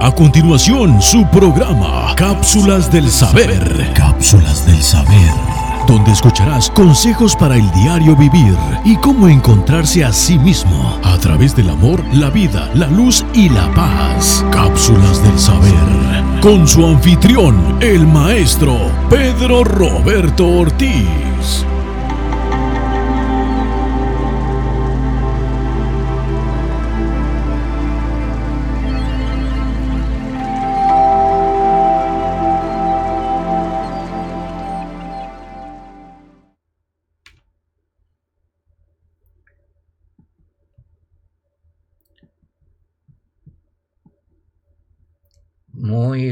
A continuación, su programa, Cápsulas del Saber. Cápsulas del Saber. Donde escucharás consejos para el diario vivir y cómo encontrarse a sí mismo a través del amor, la vida, la luz y la paz. Cápsulas del Saber. Con su anfitrión, el maestro Pedro Roberto Ortiz.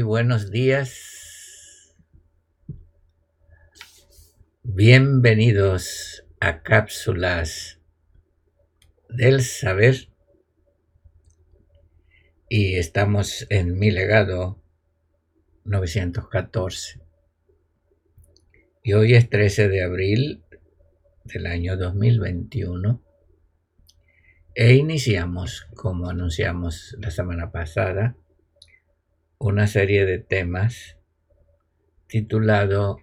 Buenos días. Bienvenidos a Cápsulas del Saber. Y estamos en mi legado 914. Y hoy es 13 de abril del año 2021. E iniciamos, como anunciamos la semana pasada, una serie de temas titulado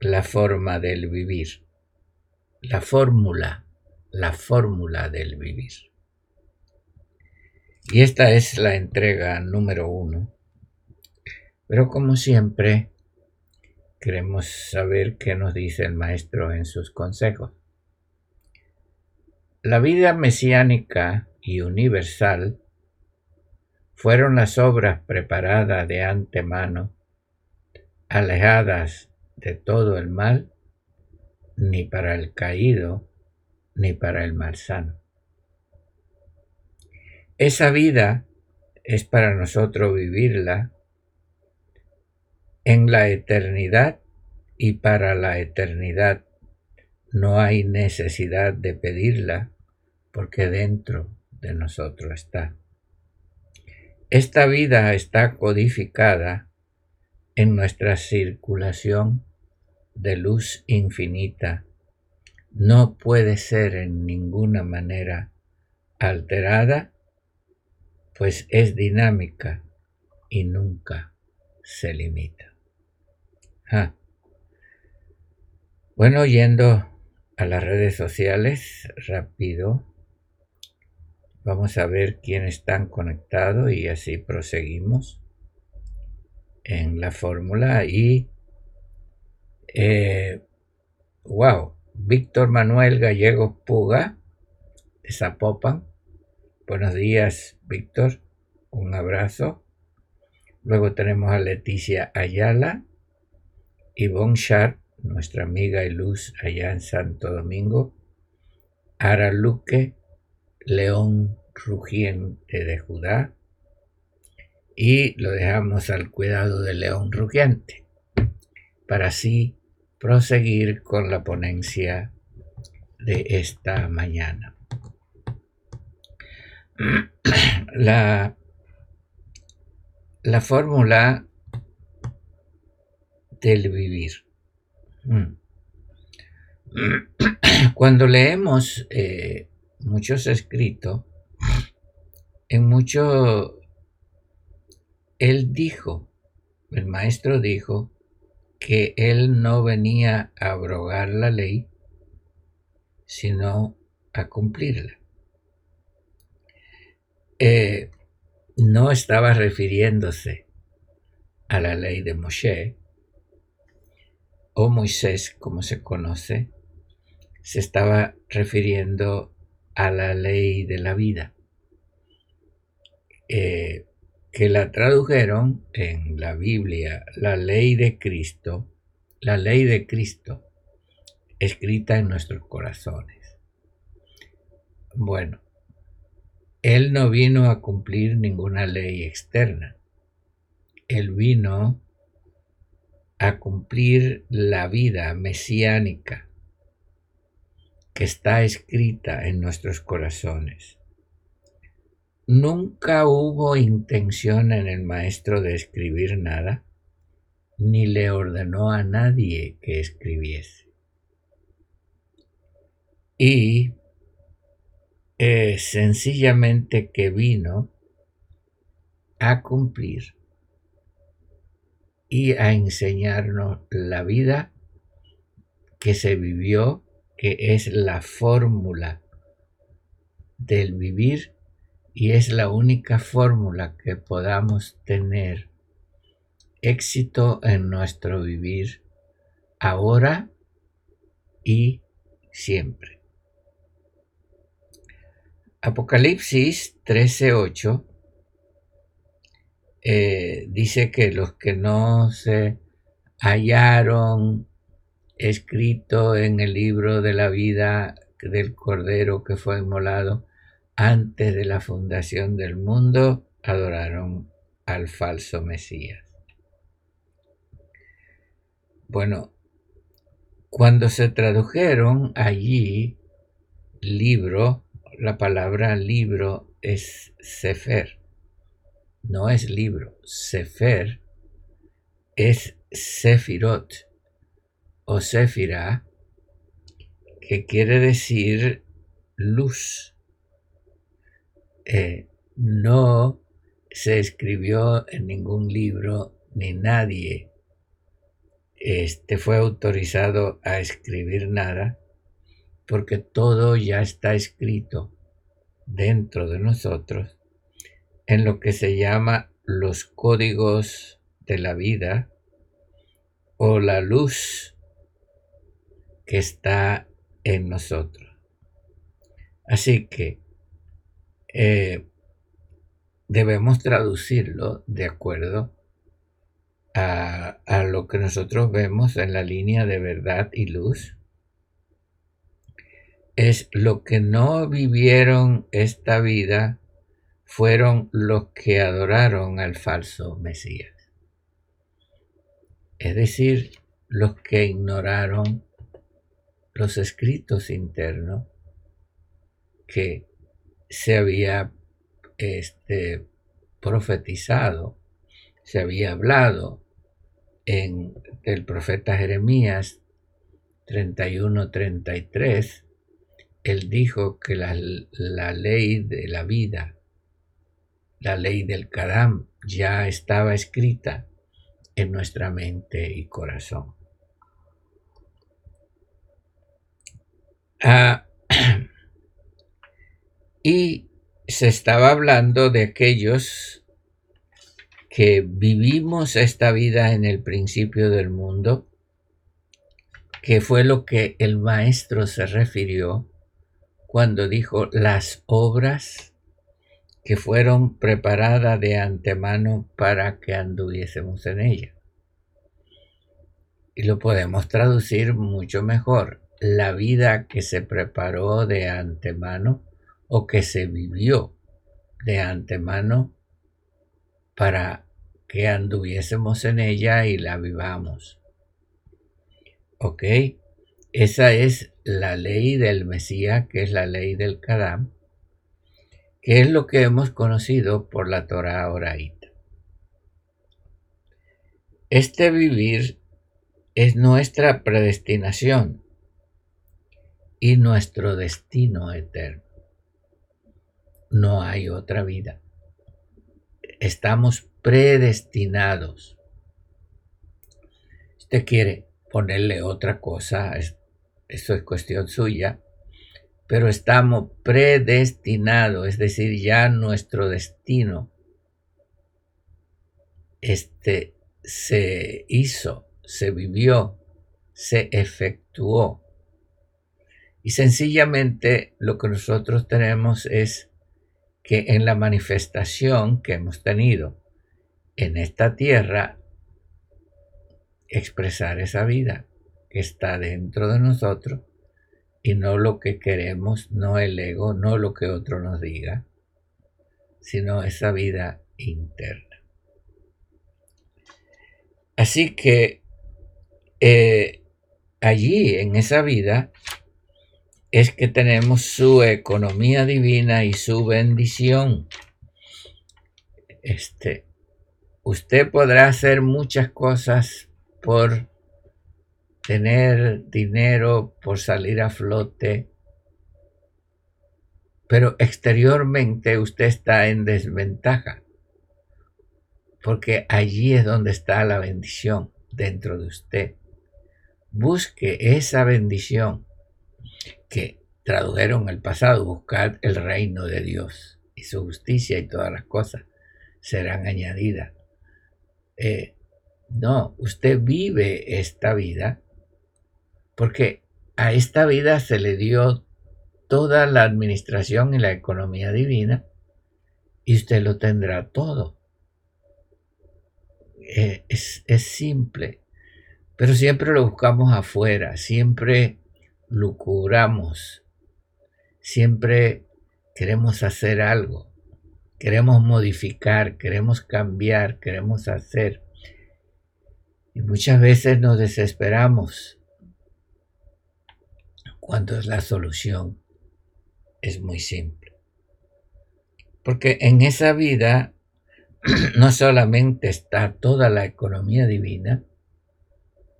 La forma del vivir, la fórmula, la fórmula del vivir. Y esta es la entrega número uno. Pero como siempre, queremos saber qué nos dice el maestro en sus consejos. La vida mesiánica y universal fueron las obras preparadas de antemano, alejadas de todo el mal, ni para el caído, ni para el malsano. Esa vida es para nosotros vivirla en la eternidad y para la eternidad. No hay necesidad de pedirla porque dentro de nosotros está. Esta vida está codificada en nuestra circulación de luz infinita. No puede ser en ninguna manera alterada, pues es dinámica y nunca se limita. Bueno, yendo a las redes sociales, rápido, Vamos a ver quiénes están conectados y así proseguimos en la fórmula y eh, wow, Víctor Manuel Gallegos Puga de Zapopan. Buenos días, Víctor. Un abrazo. Luego tenemos a Leticia Ayala, Yvonne Sharp, nuestra amiga y luz allá en Santo Domingo, Ara Luque, León rugiente de Judá y lo dejamos al cuidado del león rugiente para así proseguir con la ponencia de esta mañana. La, la fórmula del vivir. Mm. Cuando leemos eh, muchos escritos, en mucho, él dijo, el maestro dijo, que él no venía a abrogar la ley, sino a cumplirla. Eh, no estaba refiriéndose a la ley de Moshe o Moisés, como se conoce, se estaba refiriendo a la ley de la vida, eh, que la tradujeron en la Biblia, la ley de Cristo, la ley de Cristo, escrita en nuestros corazones. Bueno, Él no vino a cumplir ninguna ley externa. Él vino a cumplir la vida mesiánica que está escrita en nuestros corazones. Nunca hubo intención en el maestro de escribir nada, ni le ordenó a nadie que escribiese. Y eh, sencillamente que vino a cumplir y a enseñarnos la vida que se vivió, que es la fórmula del vivir y es la única fórmula que podamos tener éxito en nuestro vivir ahora y siempre. Apocalipsis 13:8 eh, dice que los que no se hallaron escrito en el libro de la vida del Cordero que fue inmolado antes de la fundación del mundo, adoraron al falso Mesías. Bueno, cuando se tradujeron allí libro, la palabra libro es Sefer, no es libro, Sefer es Sefirot o Sefira, que quiere decir luz. Eh, no se escribió en ningún libro ni nadie este, fue autorizado a escribir nada porque todo ya está escrito dentro de nosotros en lo que se llama los códigos de la vida o la luz que está en nosotros. Así que eh, debemos traducirlo de acuerdo a, a, lo que nosotros vemos en la línea de verdad y luz. Es lo que no vivieron esta vida fueron los que adoraron al falso Mesías. Es decir, los que ignoraron los escritos internos que se había este, profetizado, se había hablado en el profeta Jeremías 31-33, él dijo que la, la, ley de la vida, la ley del Kadam, ya estaba escrita en nuestra mente y corazón. Ah, y se estaba hablando de aquellos que vivimos esta vida en el principio del mundo, que fue lo que el maestro se refirió cuando dijo las obras que fueron preparadas de antemano para que anduviésemos en ella. Y lo podemos traducir mucho mejor la vida que se preparó de antemano o que se vivió de antemano para que anduviésemos en ella y la vivamos. ¿Ok? Esa es la ley del Mesías, que es la ley del Kadam, que es lo que hemos conocido por la Torah oraíta. Este vivir es nuestra predestinación y nuestro destino eterno. No hay otra vida. Estamos predestinados. Usted quiere ponerle otra cosa, eso es cuestión suya, pero estamos predestinados, es decir, ya nuestro destino este, se hizo, se vivió, se efectuó y sencillamente lo que nosotros tenemos es que en la manifestación que hemos tenido en esta tierra, expresar esa vida que está dentro de nosotros y no lo que queremos, no el ego, no lo que otro nos diga, sino esa vida interna. Así que eh, allí, en esa vida, es que tenemos su economía divina y su bendición. Este, usted podrá hacer muchas cosas por tener dinero, por salir a flote, pero exteriormente usted está en desventaja, porque allí es donde está la bendición dentro de usted. Busque esa bendición que tradujeron el pasado, buscar el reino de Dios y su justicia y todas las cosas serán añadidas. Eh, no, usted vive esta vida porque a esta vida se le dio toda la administración y la economía divina y usted lo tendrá todo. Eh, es, es simple, pero siempre lo buscamos afuera, siempre lucubramos, siempre queremos hacer algo, queremos modificar, queremos cambiar, queremos hacer. Y muchas veces nos desesperamos cuando la solución es muy simple. Porque en esa vida no solamente está toda la economía divina,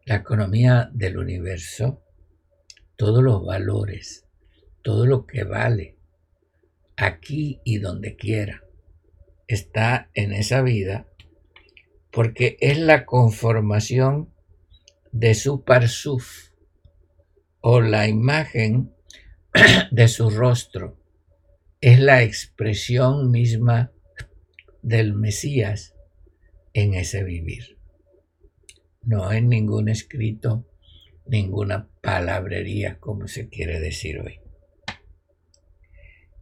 la economía del universo, todos los valores, todo lo que vale, aquí y donde quiera, está en esa vida porque es la conformación de su parsuf, o la imagen de su rostro es la expresión misma del Mesías en ese vivir. No en ningún escrito, ninguna palabrería, como se quiere decir hoy.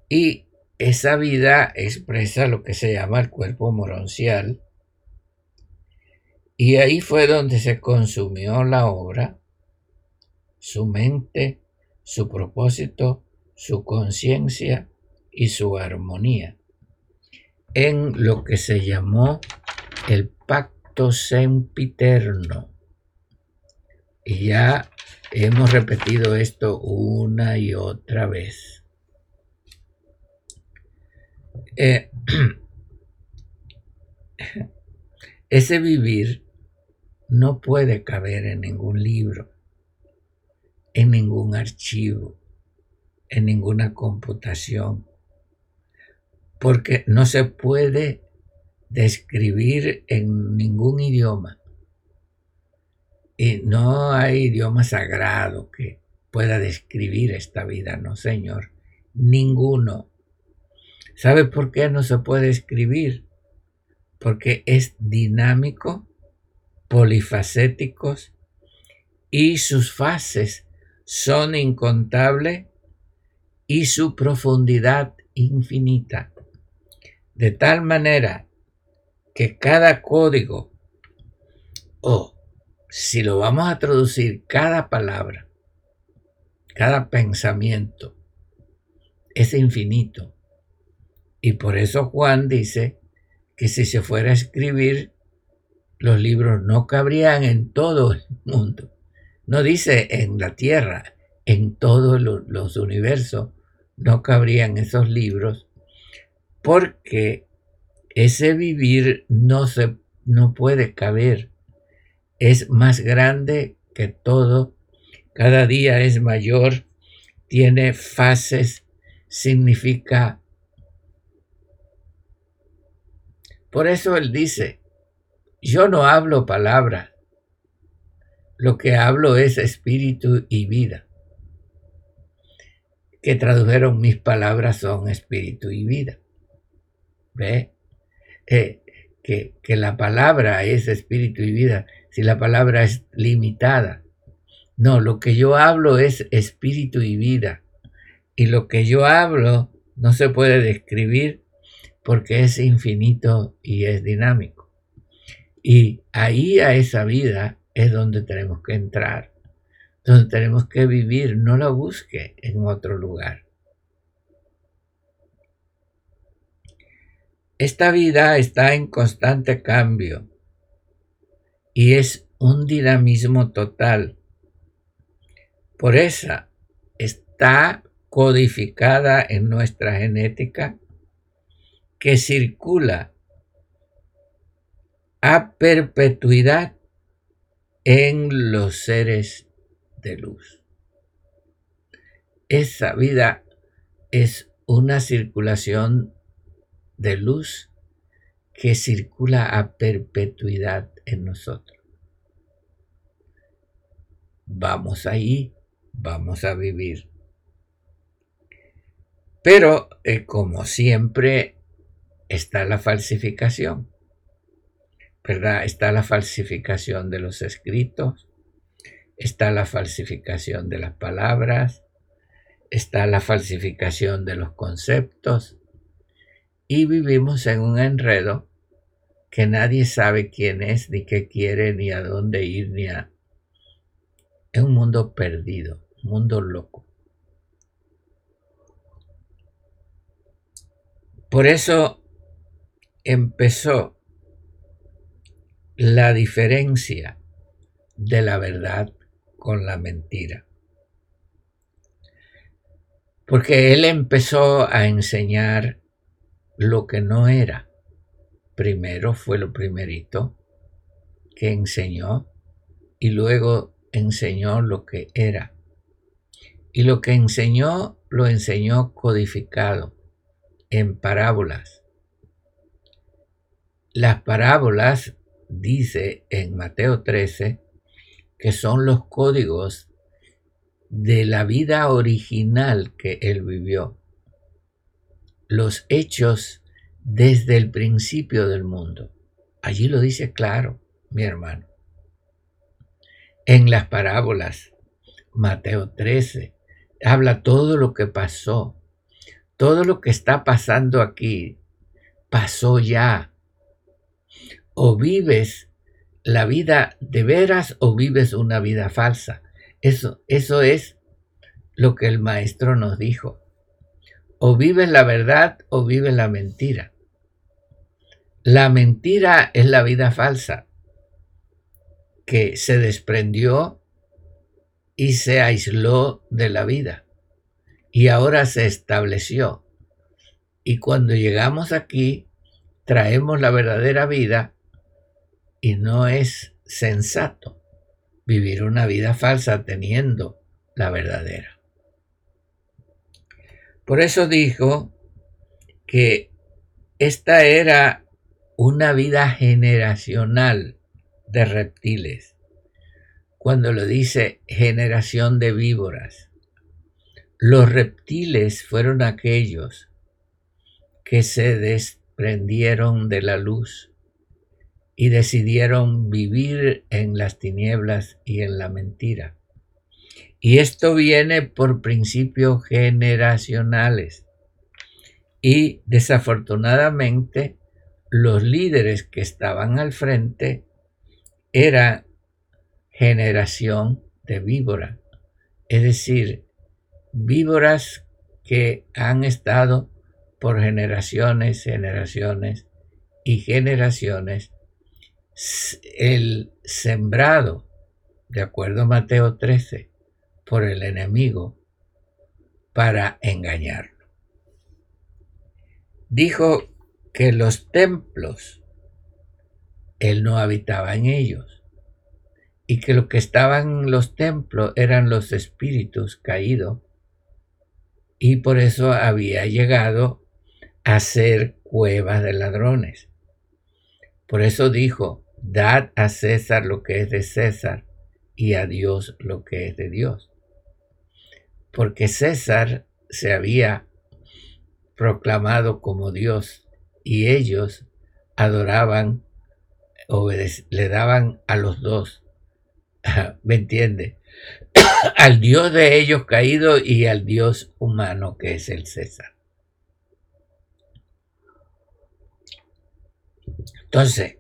Y esa vida expresa lo que se llama el cuerpo moroncial, y ahí fue donde se consumió la obra su mente, su propósito, su conciencia y su armonía, en lo que se llamó el pacto sempiterno. Y ya hemos repetido esto una y otra vez. Eh, ese vivir no puede caber en ningún libro en ningún archivo, en ninguna computación, porque no se puede describir en ningún idioma. Y no hay idioma sagrado que pueda describir esta vida, no señor, ninguno. ¿Sabe por qué no se puede escribir? Porque es dinámico, polifacéticos y sus fases son incontables y su profundidad infinita. De tal manera que cada código, o si lo vamos a traducir, cada palabra, cada pensamiento, es infinito. Y por eso Juan dice que si se fuera a escribir, los libros no cabrían en todo el mundo. No dice en la Tierra, en todos los universos no cabrían esos libros, porque ese vivir no, se, no puede caber. Es más grande que todo, cada día es mayor, tiene fases, significa... Por eso él dice, yo no hablo palabra, lo que hablo es espíritu y vida. Que tradujeron mis palabras son espíritu y vida. ¿Ve? Eh, que, que la palabra es espíritu y vida, si la palabra es limitada. No, lo que yo hablo es espíritu y vida. Y lo que yo hablo no se puede describir porque es infinito y es dinámico. Y ahí a esa vida es donde tenemos que entrar, donde tenemos que vivir, no la busque en otro lugar. Esta vida está en constante cambio y es un dinamismo total. Por esa está codificada en nuestra genética que circula a perpetuidad en los seres de luz. Esa vida es una circulación de luz que circula a perpetuidad en nosotros. Vamos ahí, vamos a vivir. Pero, eh, como siempre, está la falsificación. ¿Verdad? Está la falsificación de los escritos, está la falsificación de las palabras, está la falsificación de los conceptos y vivimos en un enredo que nadie sabe quién es, ni qué quiere, ni a dónde ir, ni a... Es un mundo perdido, un mundo loco. Por eso empezó la diferencia de la verdad con la mentira. Porque él empezó a enseñar lo que no era. Primero fue lo primerito que enseñó y luego enseñó lo que era. Y lo que enseñó lo enseñó codificado en parábolas. Las parábolas, dice en Mateo 13, que son los códigos de la vida original que él vivió, los hechos desde el principio del mundo. Allí lo dice claro, mi hermano. En las parábolas, Mateo 13, habla todo lo que pasó, todo lo que está pasando aquí, pasó ya. O vives la vida de veras o vives una vida falsa. Eso, eso es lo que el maestro nos dijo. O vives la verdad o vives la mentira. La mentira es la vida falsa que se desprendió y se aisló de la vida y ahora se estableció. Y cuando llegamos aquí, traemos la verdadera vida y no es sensato vivir una vida falsa teniendo la verdadera. Por eso dijo que esta era una vida generacional de reptiles, cuando lo dice generación de víboras. Los reptiles fueron aquellos que se desprendieron de la luz y decidieron vivir en las tinieblas y en la mentira. Y esto viene por principios generacionales. Y desafortunadamente los líderes que estaban al frente eran generación de víbora, es decir, víboras que han estado por generaciones, generaciones y generaciones el sembrado, de acuerdo a Mateo 13, por el enemigo para engañarlo. Dijo que los templos, él no habitaba en ellos, y que lo que estaban en los templos eran los espíritus caídos, y por eso había llegado a ser cuevas de ladrones. Por eso dijo, Dad a César lo que es de César y a Dios lo que es de Dios. Porque César se había proclamado como Dios y ellos adoraban, le daban a los dos, ¿me entiende? al Dios de ellos caído y al Dios humano que es el César. Entonces,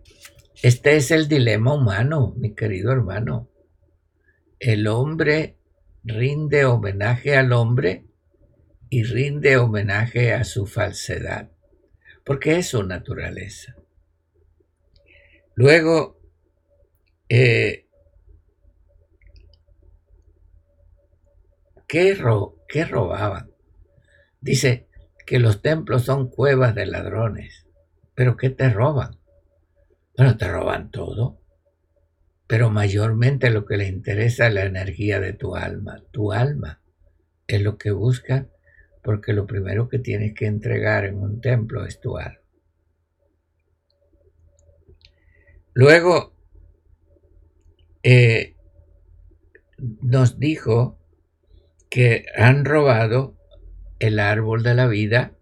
este es el dilema humano, mi querido hermano. El hombre rinde homenaje al hombre y rinde homenaje a su falsedad, porque es su naturaleza. Luego, eh, ¿qué, ¿qué robaban? Dice que los templos son cuevas de ladrones, pero ¿qué te roban? Bueno, te roban todo, pero mayormente lo que le interesa es la energía de tu alma. Tu alma es lo que busca porque lo primero que tienes que entregar en un templo es tu alma. Luego eh, nos dijo que han robado el árbol de la vida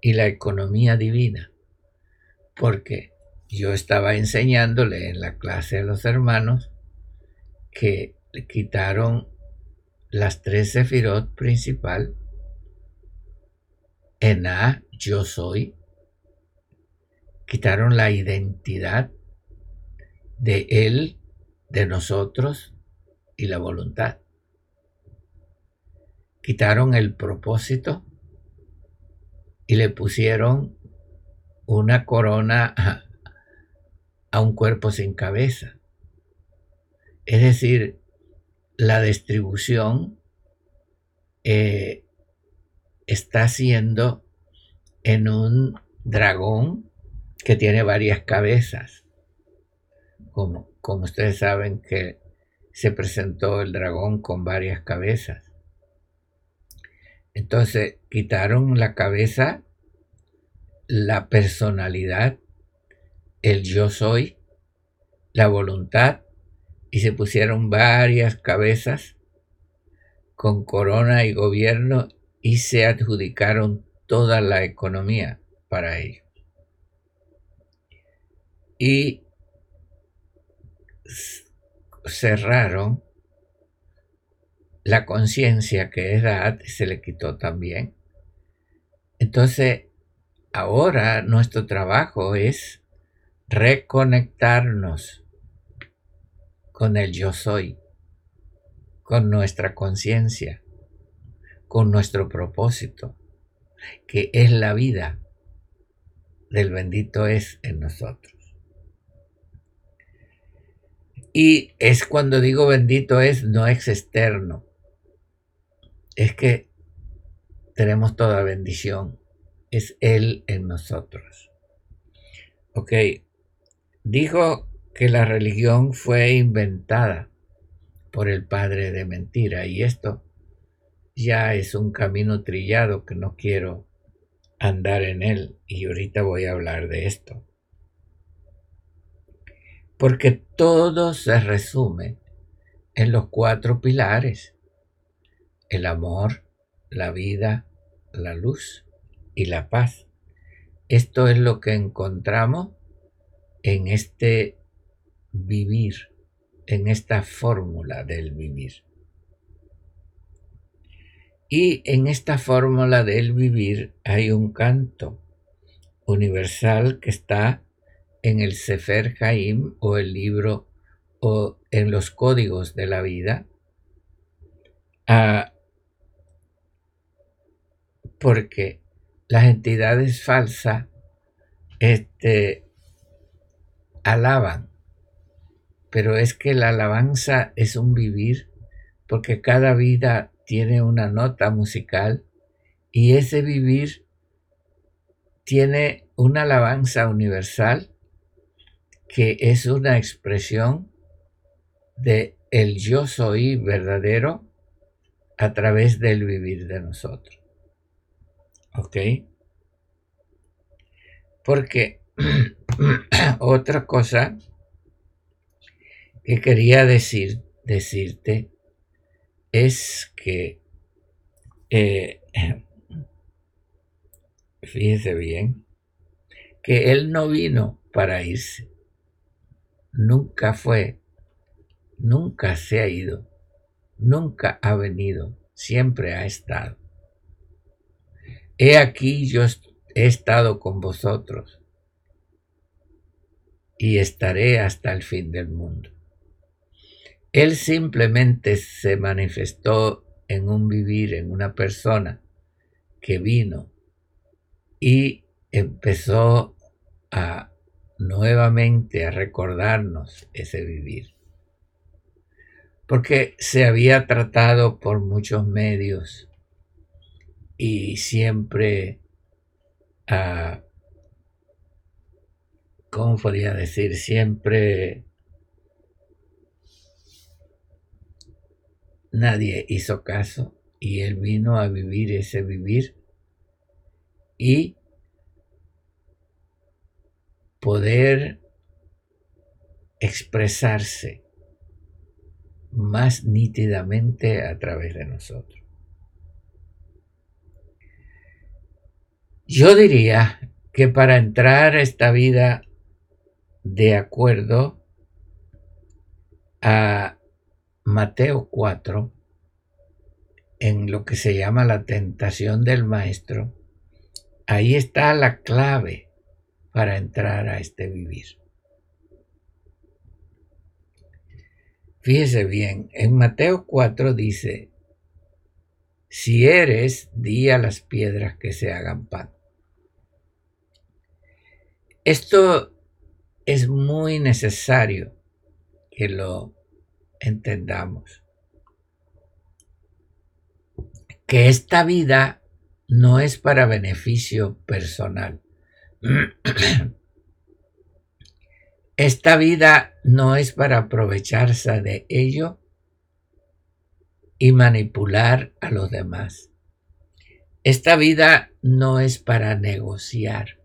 y la economía divina, porque yo estaba enseñándole en la clase de los hermanos que quitaron las tres sefirot principal, en A, yo soy, quitaron la identidad de él, de nosotros y la voluntad. Quitaron el propósito y le pusieron una corona a un cuerpo sin cabeza. Es decir, la distribución eh, está siendo en un dragón que tiene varias cabezas. Como, como ustedes saben que se presentó el dragón con varias cabezas. Entonces quitaron la cabeza, la personalidad, el yo soy, la voluntad y se pusieron varias cabezas con corona y gobierno y se adjudicaron toda la economía para ellos. Y cerraron la conciencia que era se le quitó también. Entonces, ahora nuestro trabajo es reconectarnos con el yo soy, con nuestra conciencia, con nuestro propósito, que es la vida del bendito es en nosotros. Y es cuando digo bendito es, no es externo, es que tenemos toda bendición, es Él en nosotros. Ok, dijo que la religión fue inventada por el padre de mentira y esto ya es un camino trillado que no quiero andar en él y ahorita voy a hablar de esto. Porque todo se resume en los cuatro pilares, el amor, la vida, la luz y la paz. Esto es lo que encontramos en este vivir en esta fórmula del vivir. Y en esta fórmula del vivir hay un canto universal que está en el Sefer Haim o el libro o en los códigos de la vida, ah, porque las entidades falsas este, alaban pero es que la alabanza es un vivir porque cada vida tiene una nota musical y ese vivir tiene una alabanza universal que es una expresión de el yo soy verdadero a través del vivir de nosotros. ¿Ok? Porque otra cosa que quería decir, decirte es que, eh, fíjese bien, que Él no vino para irse, nunca fue, nunca se ha ido, nunca ha venido, siempre ha estado. He aquí yo he estado con vosotros y estaré hasta el fin del mundo. Él simplemente se manifestó en un vivir, en una persona que vino y empezó a nuevamente a recordarnos ese vivir. Porque se había tratado por muchos medios y siempre, uh, ¿cómo podría decir? Siempre Nadie hizo caso y él vino a vivir ese vivir y poder expresarse más nítidamente a través de nosotros. Yo diría que para entrar a esta vida de acuerdo a Mateo 4, en lo que se llama la tentación del maestro, ahí está la clave para entrar a este vivir. Fíjese bien, en Mateo 4 dice, si eres, di a las piedras que se hagan pan. Esto es muy necesario que lo entendamos. Que esta vida no es para beneficio personal. Esta vida no es para aprovecharse de ello y manipular a los demás. Esta vida no es para negociar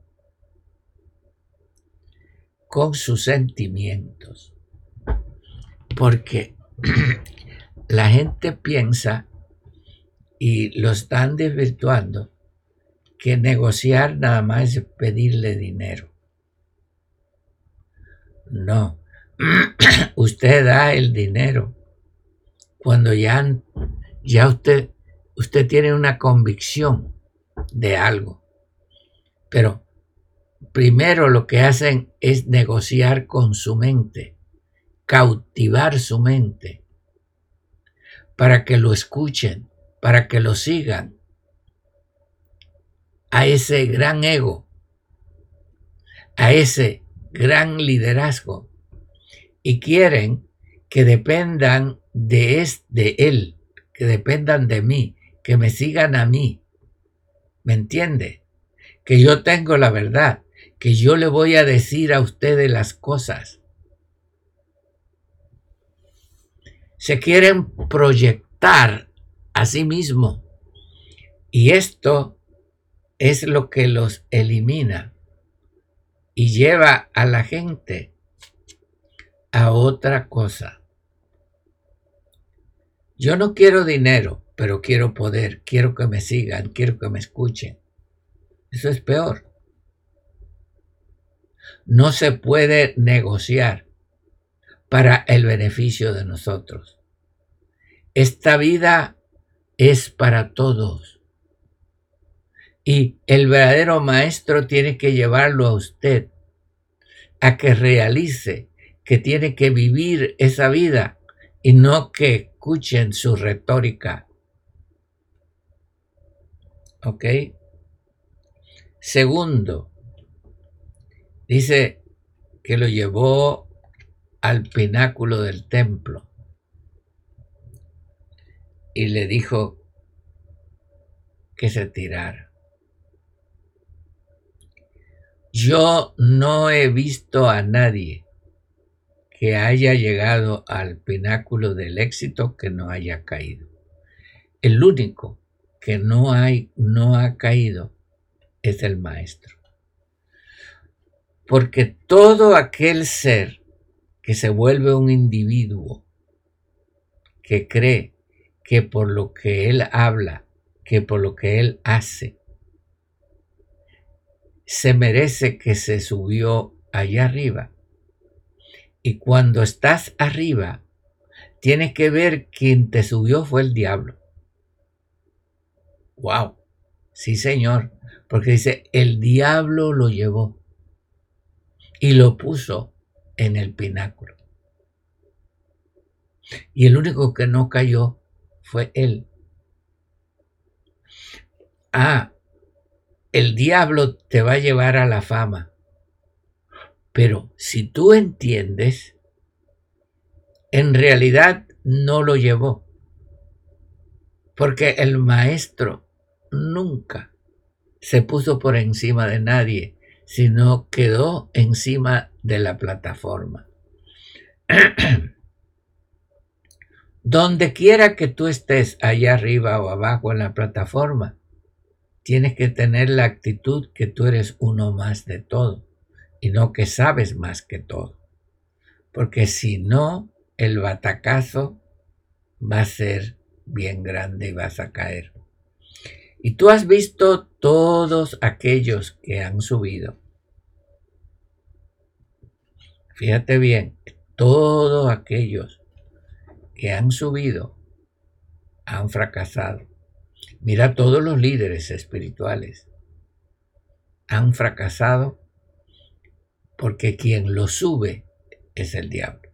con sus sentimientos. Porque la gente piensa y lo están desvirtuando que negociar nada más es pedirle dinero. No, usted da el dinero cuando ya, ya usted, usted tiene una convicción de algo. Pero primero lo que hacen es negociar con su mente, cautivar su mente, para que lo escuchen, para que lo sigan, a ese gran ego, a ese gran liderazgo, y quieren que dependan de, de él, que dependan de mí, que me sigan a mí. ¿Me entiende? Que yo tengo la verdad, que yo le voy a decir a ustedes las cosas. Se quieren proyectar a sí mismo. Y esto es lo que los elimina y lleva a la gente a otra cosa. Yo no quiero dinero, pero quiero poder, quiero que me sigan, quiero que me escuchen. Eso es peor. No se puede negociar para el beneficio de nosotros. Esta vida es para todos. Y el verdadero maestro tiene que llevarlo a usted a que realice que tiene que vivir esa vida y no que escuchen su retórica. ¿Ok? Segundo, Dice que lo llevó al pináculo del templo y le dijo que se tirara. Yo no he visto a nadie que haya llegado al pináculo del éxito que no haya caído. El único que no, hay, no ha caído es el maestro. Porque todo aquel ser que se vuelve un individuo, que cree que por lo que él habla, que por lo que él hace, se merece que se subió allá arriba. Y cuando estás arriba, tienes que ver quién te subió fue el diablo. Wow. Sí, señor. Porque dice, el diablo lo llevó y lo puso en el pináculo. Y el único que no cayó fue él. Ah, el diablo te va a llevar a la fama. Pero si tú entiendes, en realidad no lo llevó. Porque el maestro nunca se puso por encima de nadie sino quedó encima de la plataforma. Donde quiera que tú estés, allá arriba o abajo en la plataforma, tienes que tener la actitud que tú eres uno más de todo y no que sabes más que todo. porque si no, el batacazo va a ser bien grande y vas a caer. Y tú has visto todos aquellos que han subido. Fíjate bien, todos aquellos que han subido han fracasado. Mira, todos los líderes espirituales han fracasado porque quien lo sube es el diablo.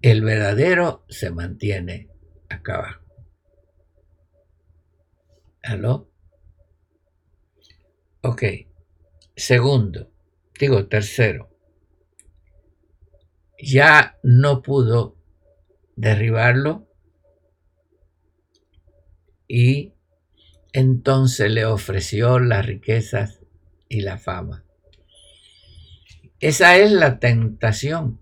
El verdadero se mantiene acá abajo. ¿Aló? Ok. Segundo, digo tercero. Ya no pudo derribarlo y entonces le ofreció las riquezas y la fama. Esa es la tentación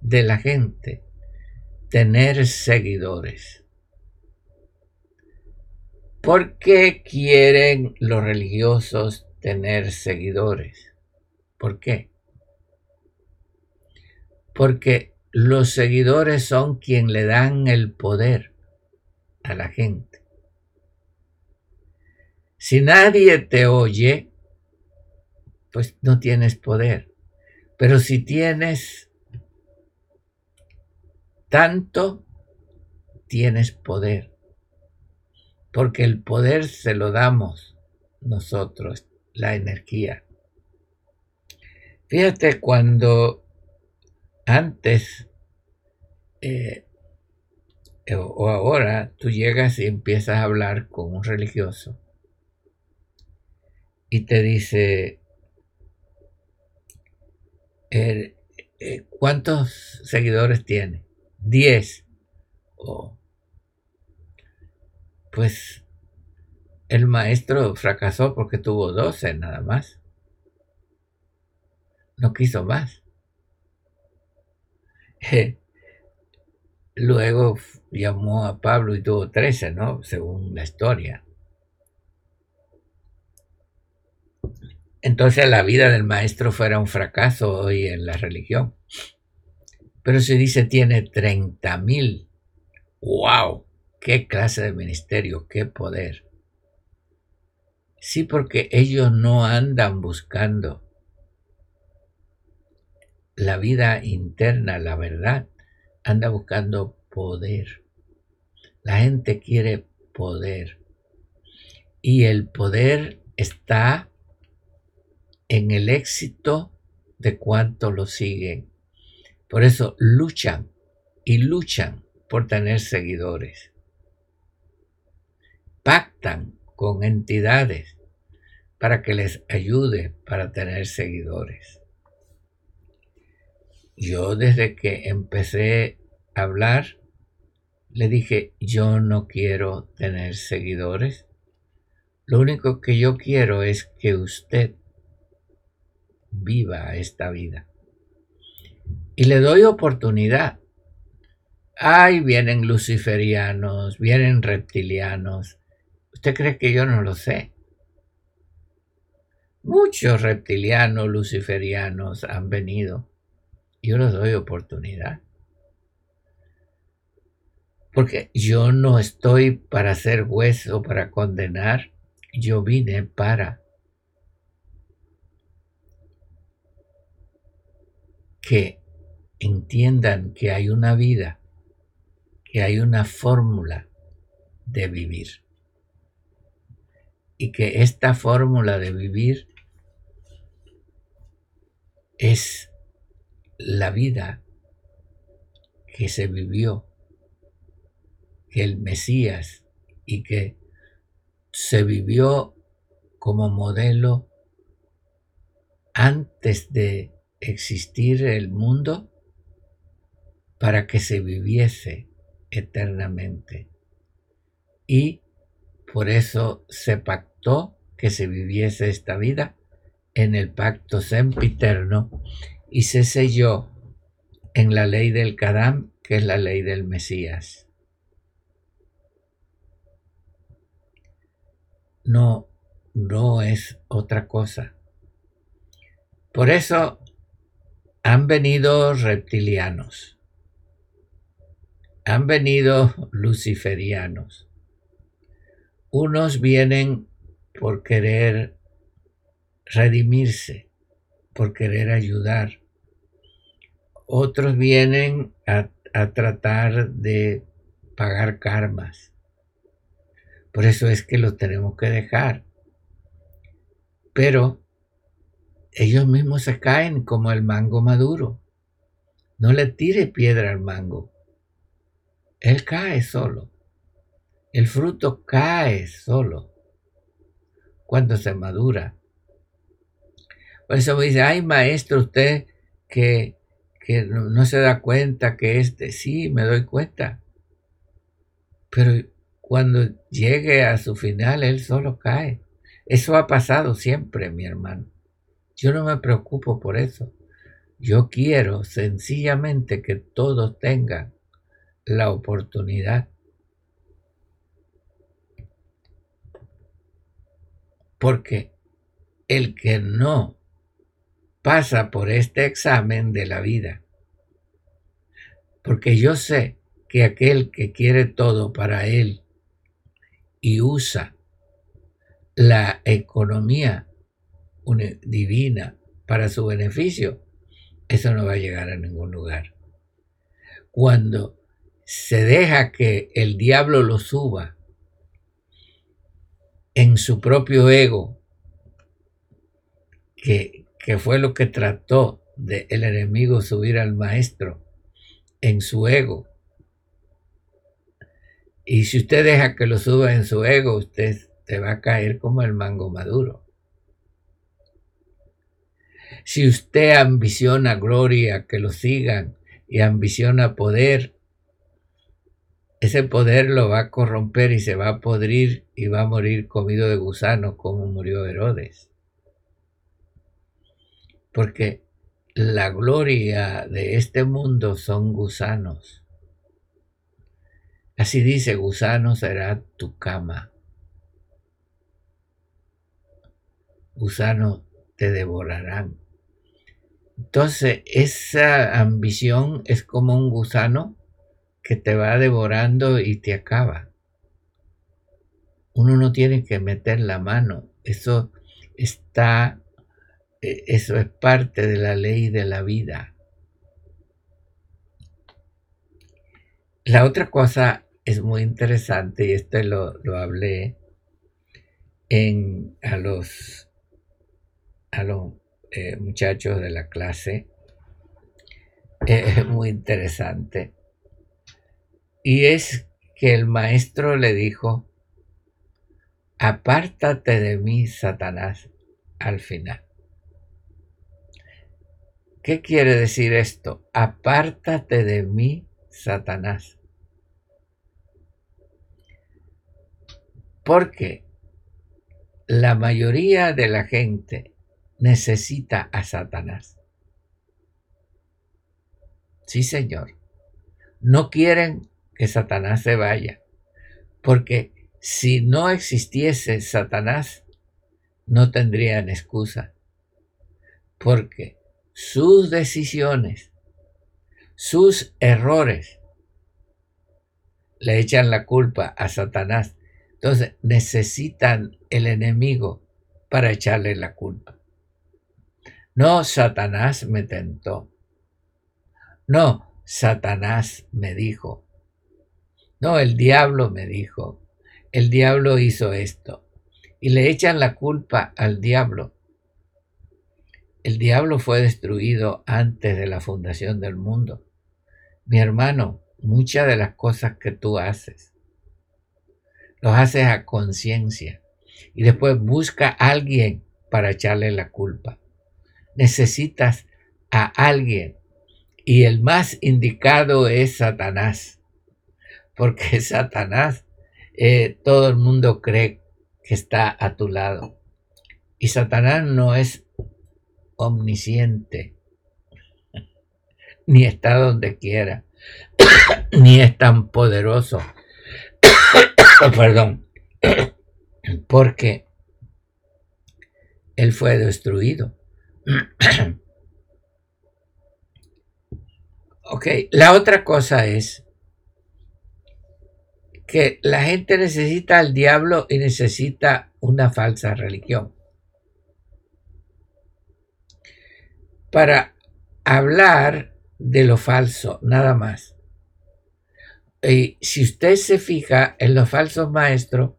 de la gente, tener seguidores. ¿Por qué quieren los religiosos tener seguidores? ¿Por qué? Porque los seguidores son quien le dan el poder a la gente. Si nadie te oye, pues no tienes poder. Pero si tienes tanto, tienes poder. Porque el poder se lo damos nosotros, la energía. Fíjate cuando antes eh, o ahora tú llegas y empiezas a hablar con un religioso y te dice, eh, eh, ¿cuántos seguidores tiene? Diez. Pues el maestro fracasó porque tuvo doce nada más. No quiso más. Luego llamó a Pablo y tuvo trece, ¿no? Según la historia. entonces la vida del maestro fuera un fracaso hoy en la religión. Pero se dice tiene 30 mil. ¡Wow! ¡Qué clase de ministerio! ¡Qué poder! Sí, porque ellos no andan buscando la vida interna, la verdad. Anda buscando poder. La gente quiere poder. Y el poder está en el éxito de cuanto lo siguen. Por eso luchan y luchan por tener seguidores. Pactan con entidades para que les ayude para tener seguidores. Yo desde que empecé a hablar, le dije, yo no quiero tener seguidores. Lo único que yo quiero es que usted viva esta vida. Y le doy oportunidad. Ay, vienen luciferianos, vienen reptilianos. ¿Usted cree que yo no lo sé? Muchos reptilianos, luciferianos han venido. Yo les doy oportunidad. Porque yo no estoy para hacer hueso, para condenar. Yo vine para que entiendan que hay una vida, que hay una fórmula de vivir. Y que esta fórmula de vivir es la vida que se vivió, que el Mesías y que se vivió como modelo antes de existir el mundo para que se viviese eternamente. Y por eso se pactó que se viviese esta vida en el pacto sempiterno y se selló en la ley del Kadam, que es la ley del Mesías. No, no es otra cosa. Por eso han venido reptilianos, han venido luciferianos. Unos vienen por querer redimirse, por querer ayudar. Otros vienen a, tratar de pagar karmas. Por eso es que los tenemos que dejar. Pero ellos mismos se caen como el mango maduro. No le tire piedra al mango. Él cae solo. El fruto cae solo cuando se madura. Por eso me dice, ay maestro, usted que, que no, no se da cuenta que este, sí, me doy cuenta. Pero cuando llegue a su final, él solo cae. Eso ha pasado siempre, mi hermano. Yo no me preocupo por eso. Yo quiero sencillamente que todos tengan la oportunidad. Porque el que no pasa por este examen de la vida, porque yo sé que aquel que quiere todo para él y usa la economía divina para su beneficio, eso no va a llegar a ningún lugar. Cuando se deja que el diablo lo suba en su propio ego, que, que fue lo que trató de el enemigo subir al maestro en su ego. Y si usted deja que lo suba en su ego, usted te va a caer como el mango maduro. Si usted ambiciona gloria, que lo sigan, y ambiciona poder, ese poder lo va a corromper y se va a podrir y va a morir comido de gusano como murió Herodes. Porque la gloria de este mundo son gusanos. Así dice, gusano será tu cama. Gusano te devorarán. Entonces, esa ambición es como un gusano que te va devorando y te acaba. Uno no tiene que meter la mano. Eso está, e, eso es parte de la ley de la vida. La otra cosa es muy interesante y esto lo, lo hablé en, a los, a los eh, muchachos de la clase. Es muy interesante. Y es que el maestro le dijo, apártate de mí, Satanás, al final. ¿Qué quiere decir esto? Apártate de mí, Satanás. Porque la mayoría de la gente necesita a Satanás. Sí, Señor. No quieren que Satanás se vaya, porque si no existiese Satanás, no tendrían excusa, porque sus decisiones, sus errores, le echan la culpa a Satanás entonces necesitan el enemigo para echarle la culpa. No, Satanás me tentó. No, Satanás me dijo. No, el diablo me dijo. El diablo hizo esto. Y le echan la culpa al diablo. El diablo fue destruido antes de la fundación del mundo. Mi hermano, muchas de las cosas que tú haces los haces a conciencia y después busca a alguien para echarle la culpa. Necesitas a alguien y el más indicado es Satanás, porque Satanás eh, todo el mundo cree que está a tu lado y Satanás no es omnisciente, ni está donde quiera, ni es tan poderoso perdón, porque él fue destruido. Ok, la otra cosa es que la gente necesita al diablo y necesita una falsa religión. Para hablar de lo falso, nada más. Y si usted se fija en los falsos maestros,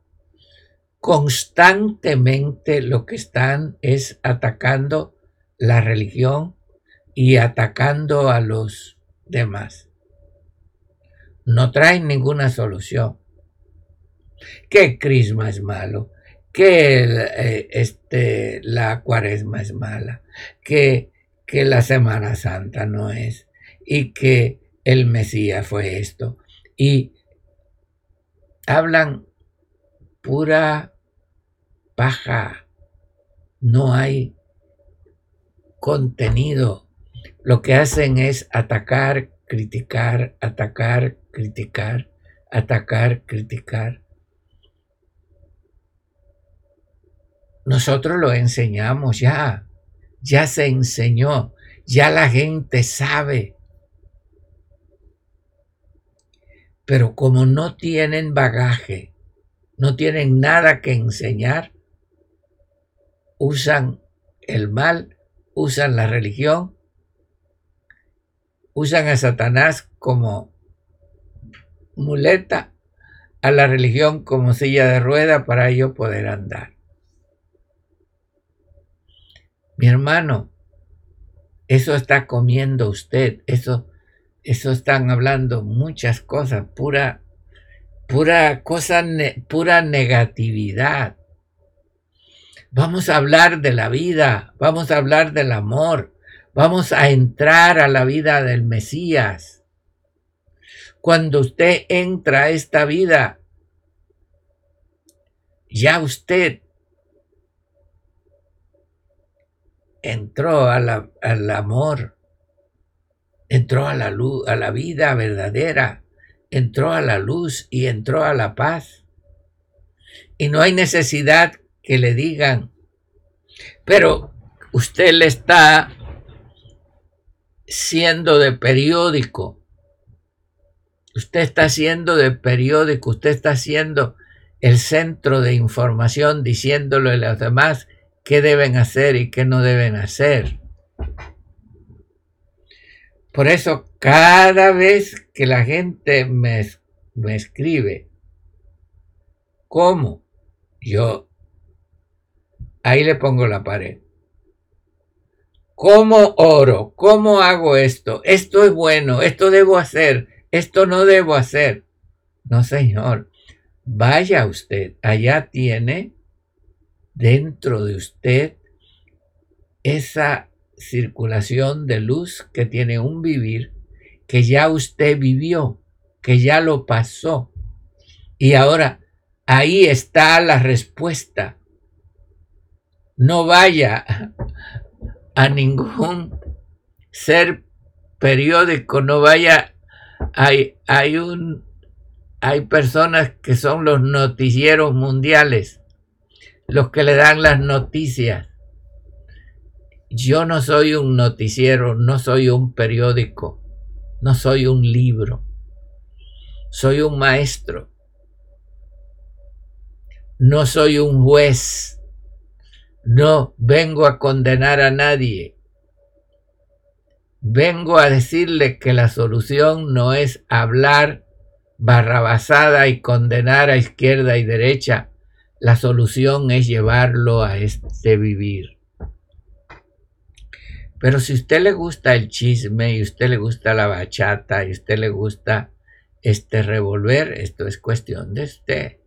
constantemente lo que están es atacando la religión y atacando a los demás. No traen ninguna solución. Que Crisma es malo, que eh, este, la cuaresma es mala, que, que la Semana Santa no es, y que el Mesías fue esto. Y hablan pura paja, no hay contenido. Lo que hacen es atacar, criticar, atacar, criticar, atacar, criticar. Nosotros lo enseñamos ya, ya se enseñó, ya la gente sabe. Pero como no tienen bagaje, no tienen nada que enseñar, usan el mal, usan la religión, usan a Satanás como muleta, a la religión como silla de rueda para ello poder andar. Mi hermano, eso está comiendo usted, eso, eso están hablando muchas cosas, pura pura cosa, pura negatividad. Vamos a hablar de la vida, vamos a hablar del amor, vamos a entrar a la vida del Mesías. Cuando usted entra a esta vida, ya usted entró al amor, entró a la luz, a la vida verdadera entró a la luz y entró a la paz. Y no hay necesidad que le digan, pero usted le está siendo de periódico. Usted está siendo de periódico, usted está siendo el centro de información diciéndole a los demás qué deben hacer y qué no deben hacer. Por eso cada vez que la gente me, me escribe, ¿cómo? Yo ahí le pongo la pared. ¿Cómo oro? ¿Cómo hago esto? Esto es bueno, esto debo hacer, esto no debo hacer. No, señor. Vaya usted, allá tiene dentro de usted esa circulación de luz que tiene un vivir que ya usted vivió, que ya lo pasó. Y ahora ahí está la respuesta. No vaya a ningún ser periódico, no vaya. Hay, hay, un, hay personas que son los noticieros mundiales, los que le dan las noticias. Yo no soy un noticiero, no soy un periódico, no soy un libro, soy un maestro, no soy un juez, no vengo a condenar a nadie, vengo a decirle que la solución no es hablar barrabasada y condenar a izquierda y derecha, la solución es llevarlo a este vivir. Pero si a usted le gusta el chisme y usted le gusta la bachata y a usted le gusta este revolver, esto es cuestión de usted.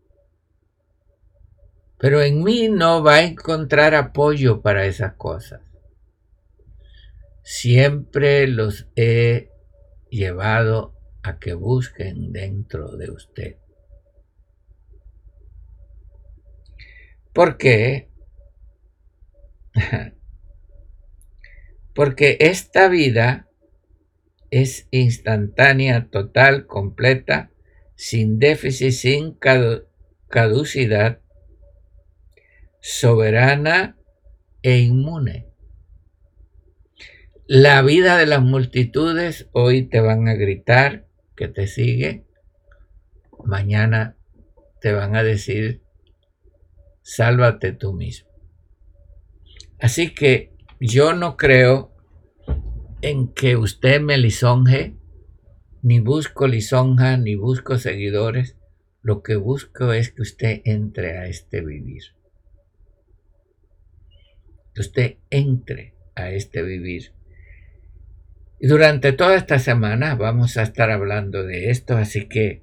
Pero en mí no va a encontrar apoyo para esas cosas. Siempre los he llevado a que busquen dentro de usted. ¿Por qué? Porque esta vida es instantánea, total, completa, sin déficit, sin caducidad, soberana e inmune. La vida de las multitudes, hoy te van a gritar que te sigue, mañana te van a decir, sálvate tú mismo. Así que yo no creo en que usted me lisonje, ni busco lisonja, ni busco seguidores. Lo que busco es que usted entre a este vivir. Que usted entre a este vivir. Y durante toda esta semana vamos a estar hablando de esto, así que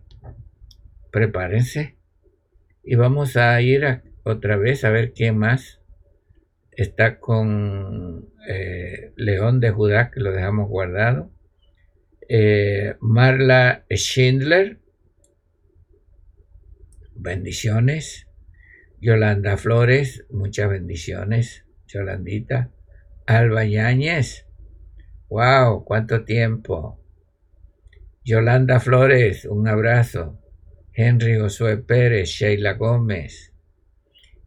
prepárense y vamos a ir otra vez a ver quién más está con eh, León de Judá, que lo dejamos guardado. Eh, Marla Schindler, bendiciones. Yolanda Flores, muchas bendiciones. Yolandita. Alba Yáñez, wow, cuánto tiempo. Yolanda Flores, un abrazo. Henry Josué Pérez, Sheila Gómez.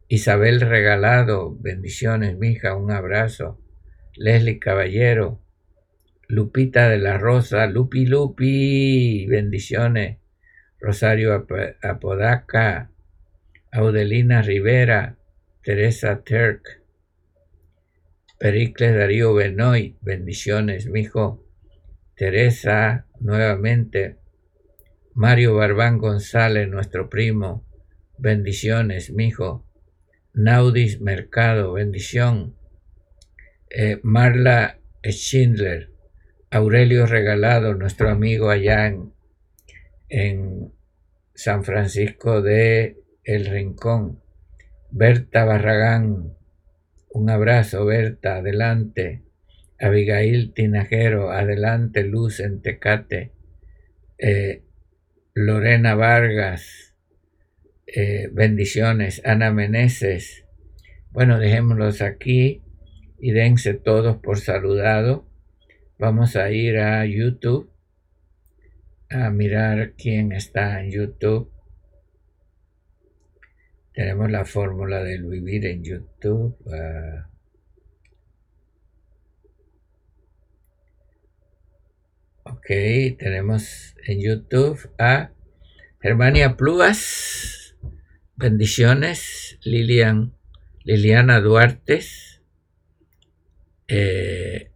Isabel Regalado, bendiciones, mija, un abrazo. Leslie Caballero, Lupita de la Rosa, Lupi Lupi, bendiciones. Rosario Apodaca, Audelina Rivera, Teresa Turk, Pericles Darío Benoy, bendiciones, mijo. Teresa, nuevamente. Mario Barbán González, nuestro primo, bendiciones, mijo. Naudis Mercado, bendición. Eh, Marla Schindler, Aurelio Regalado, nuestro amigo allá en, en San Francisco de El Rincón. Berta Barragán, un abrazo, Berta, adelante. Abigail Tinajero, adelante, Luz en Tecate. Eh, Lorena Vargas, eh, bendiciones. Ana Meneses. Bueno, dejémoslos aquí y dense todos por saludado. Vamos a ir a YouTube a mirar quién está en YouTube. Tenemos la fórmula del vivir en YouTube. Ah. ok, tenemos en YouTube a Germania Pluas. Bendiciones, Lilian, Liliana Duarte. Eh,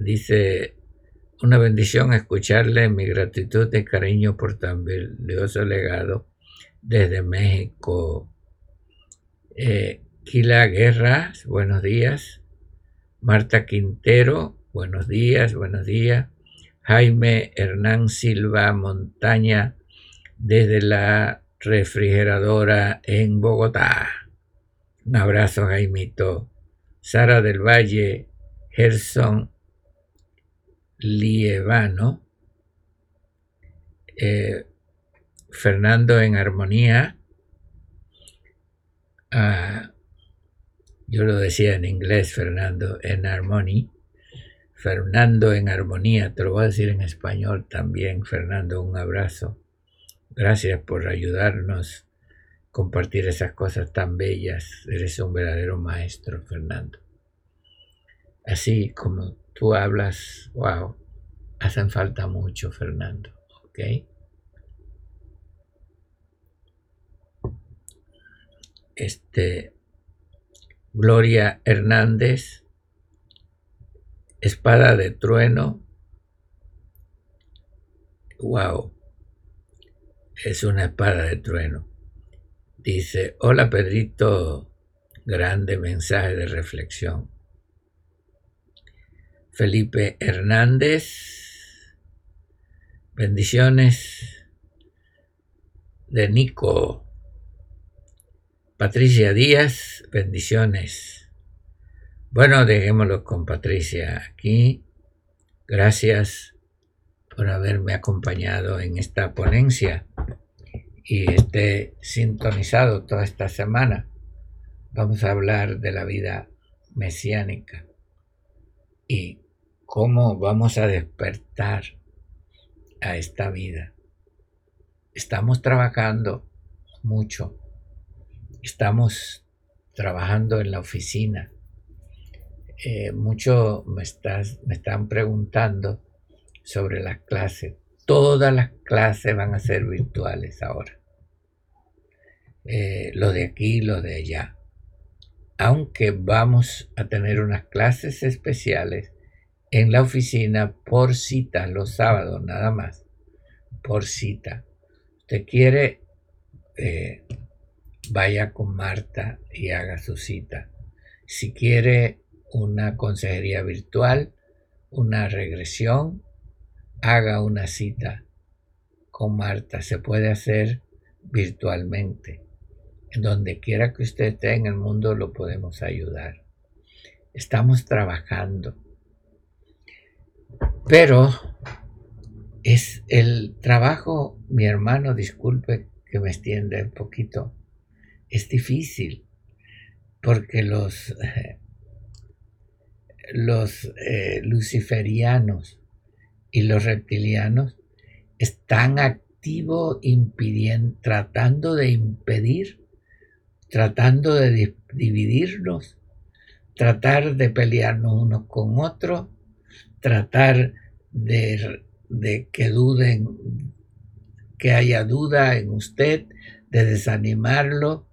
dice, una bendición escucharle, mi gratitud y cariño por tan valioso legado desde México. Eh, Guerra, buenos días. Marta Quintero, buenos días, buenos días. Jaime Hernán Silva Montaña, desde la refrigeradora en Bogotá. Un abrazo, Jaimito. Sara del Valle, Gerson Lievano, eh, Fernando en Armonía. Ah, yo lo decía en inglés, Fernando en Harmony. Fernando en Armonía, te lo voy a decir en español también, Fernando, un abrazo. Gracias por ayudarnos a compartir esas cosas tan bellas. Eres un verdadero maestro, Fernando. Así como tú hablas, wow, hacen falta mucho, Fernando. ¿Ok? Este, Gloria Hernández, Espada de Trueno. Wow es una espada de trueno. Dice, hola Pedrito, grande mensaje de reflexión. Felipe Hernández, bendiciones de Nico. Patricia Díaz, bendiciones. Bueno, dejémoslo con Patricia aquí. Gracias por haberme acompañado en esta ponencia y esté sintonizado toda esta semana. Vamos a hablar de la vida mesiánica y cómo vamos a despertar a esta vida. Estamos trabajando mucho. Estamos trabajando en la oficina. eh, mucho me, me están preguntando sobre las clases. Todas las clases van a ser virtuales ahora. Eh, lo de aquí, lo de allá. Aunque vamos a tener unas clases especiales en la oficina por cita los sábados nada más. Por cita. Usted quiere, eh, vaya con Marta y haga su cita. Si quiere una consejería virtual, una regresión, haga una cita con Marta. Se puede hacer virtualmente. En donde quiera que usted esté en el mundo lo podemos ayudar. Estamos trabajando. Pero es el trabajo, mi hermano, disculpe que me extienda un poquito, es difícil porque los los eh, luciferianos y los reptilianos están activos impidiendo, tratando de impedir, tratando de dividirnos, tratar de pelearnos unos con otros, tratar de, de que duden, que haya duda en usted, de desanimarlo,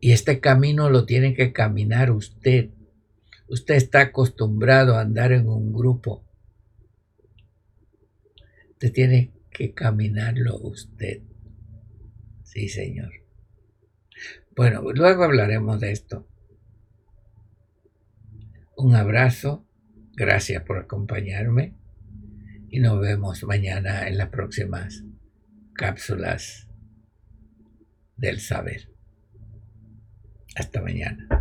y este camino lo tiene que caminar usted. Usted está acostumbrado a andar en un grupo. Usted tiene que caminarlo usted. Sí, señor. Bueno, luego hablaremos de esto. Un abrazo. Gracias por acompañarme. Y nos vemos mañana en las próximas cápsulas del saber. Hasta mañana.